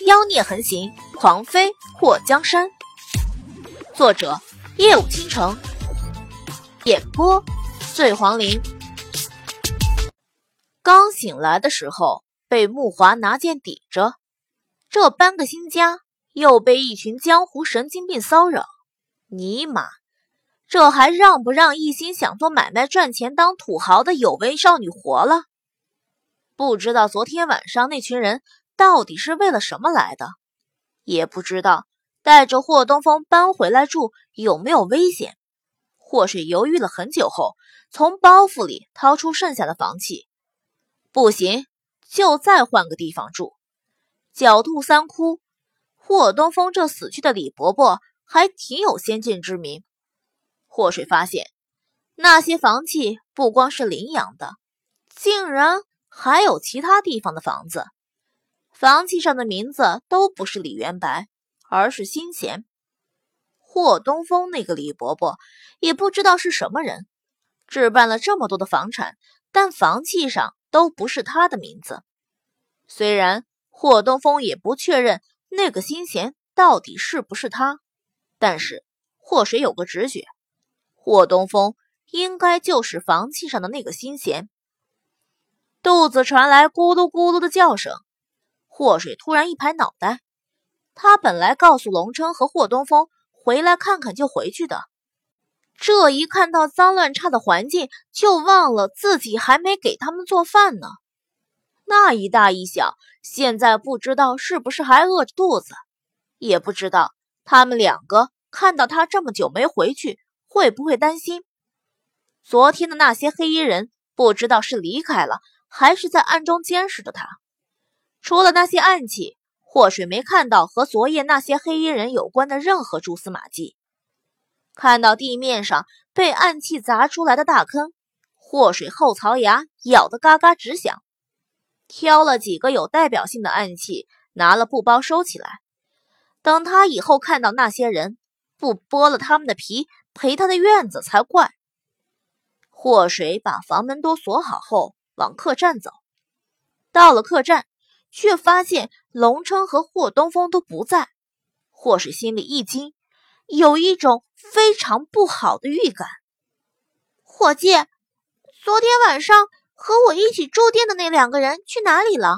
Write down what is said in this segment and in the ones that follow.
妖孽横行，狂妃祸江山。作者：夜舞倾城，演播：醉黄林。刚醒来的时候，被木华拿剑抵着，这搬个新家，又被一群江湖神经病骚扰，尼玛，这还让不让一心想做买卖赚钱当土豪的有为少女活了？不知道昨天晚上那群人。到底是为了什么来的？也不知道带着霍东风搬回来住有没有危险。霍水犹豫了很久后，从包袱里掏出剩下的房契。不行，就再换个地方住。狡兔三窟，霍东风这死去的李伯伯还挺有先见之明。霍水发现，那些房契不光是林阳的，竟然还有其他地方的房子。房契上的名字都不是李元白，而是新贤。霍东风那个李伯伯也不知道是什么人，置办了这么多的房产，但房契上都不是他的名字。虽然霍东风也不确认那个新贤到底是不是他，但是霍水有个直觉，霍东风应该就是房契上的那个新贤。肚子传来咕噜咕噜的叫声。霍水突然一拍脑袋，他本来告诉龙琛和霍东风回来看看就回去的，这一看到脏乱差的环境，就忘了自己还没给他们做饭呢。那一大一小，现在不知道是不是还饿着肚子，也不知道他们两个看到他这么久没回去，会不会担心昨天的那些黑衣人，不知道是离开了，还是在暗中监视着他。除了那些暗器，霍水没看到和昨夜那些黑衣人有关的任何蛛丝马迹。看到地面上被暗器砸出来的大坑，霍水后槽牙咬得嘎嘎直响。挑了几个有代表性的暗器，拿了布包收起来。等他以后看到那些人，不剥了他们的皮赔他的院子才怪。霍水把房门都锁好后，往客栈走。到了客栈。却发现龙琛和霍东风都不在，霍水心里一惊，有一种非常不好的预感。伙计，昨天晚上和我一起住店的那两个人去哪里了？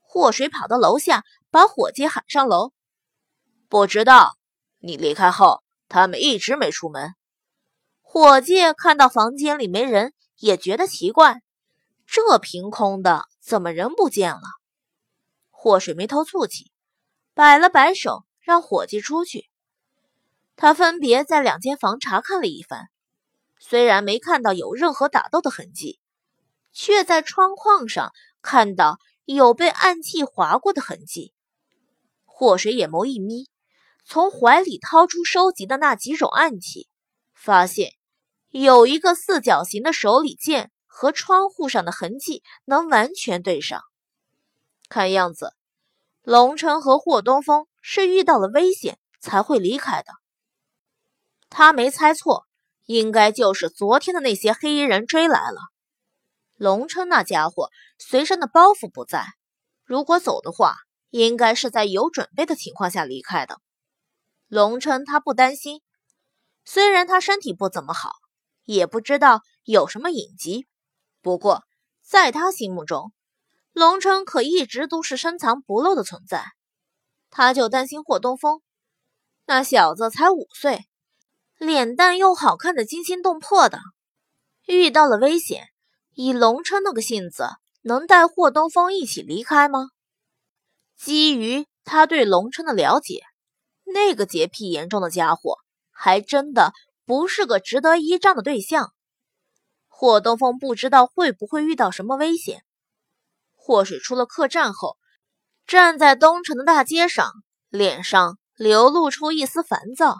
霍水跑到楼下，把伙计喊上楼。不知道，你离开后，他们一直没出门。伙计看到房间里没人，也觉得奇怪，这凭空的，怎么人不见了？霍水眉头蹙起，摆了摆手，让伙计出去。他分别在两间房查看了一番，虽然没看到有任何打斗的痕迹，却在窗框上看到有被暗器划过的痕迹。霍水眼眸一眯，从怀里掏出收集的那几种暗器，发现有一个四角形的手里剑和窗户上的痕迹能完全对上。看样子，龙琛和霍东风是遇到了危险才会离开的。他没猜错，应该就是昨天的那些黑衣人追来了。龙琛那家伙随身的包袱不在，如果走的话，应该是在有准备的情况下离开的。龙琛他不担心，虽然他身体不怎么好，也不知道有什么隐疾，不过在他心目中。龙琛可一直都是深藏不露的存在，他就担心霍东风那小子才五岁，脸蛋又好看的惊心动魄的，遇到了危险，以龙琛那个性子，能带霍东风一起离开吗？基于他对龙琛的了解，那个洁癖严重的家伙，还真的不是个值得依仗的对象。霍东风不知道会不会遇到什么危险。祸水出了客栈后，站在东城的大街上，脸上流露出一丝烦躁。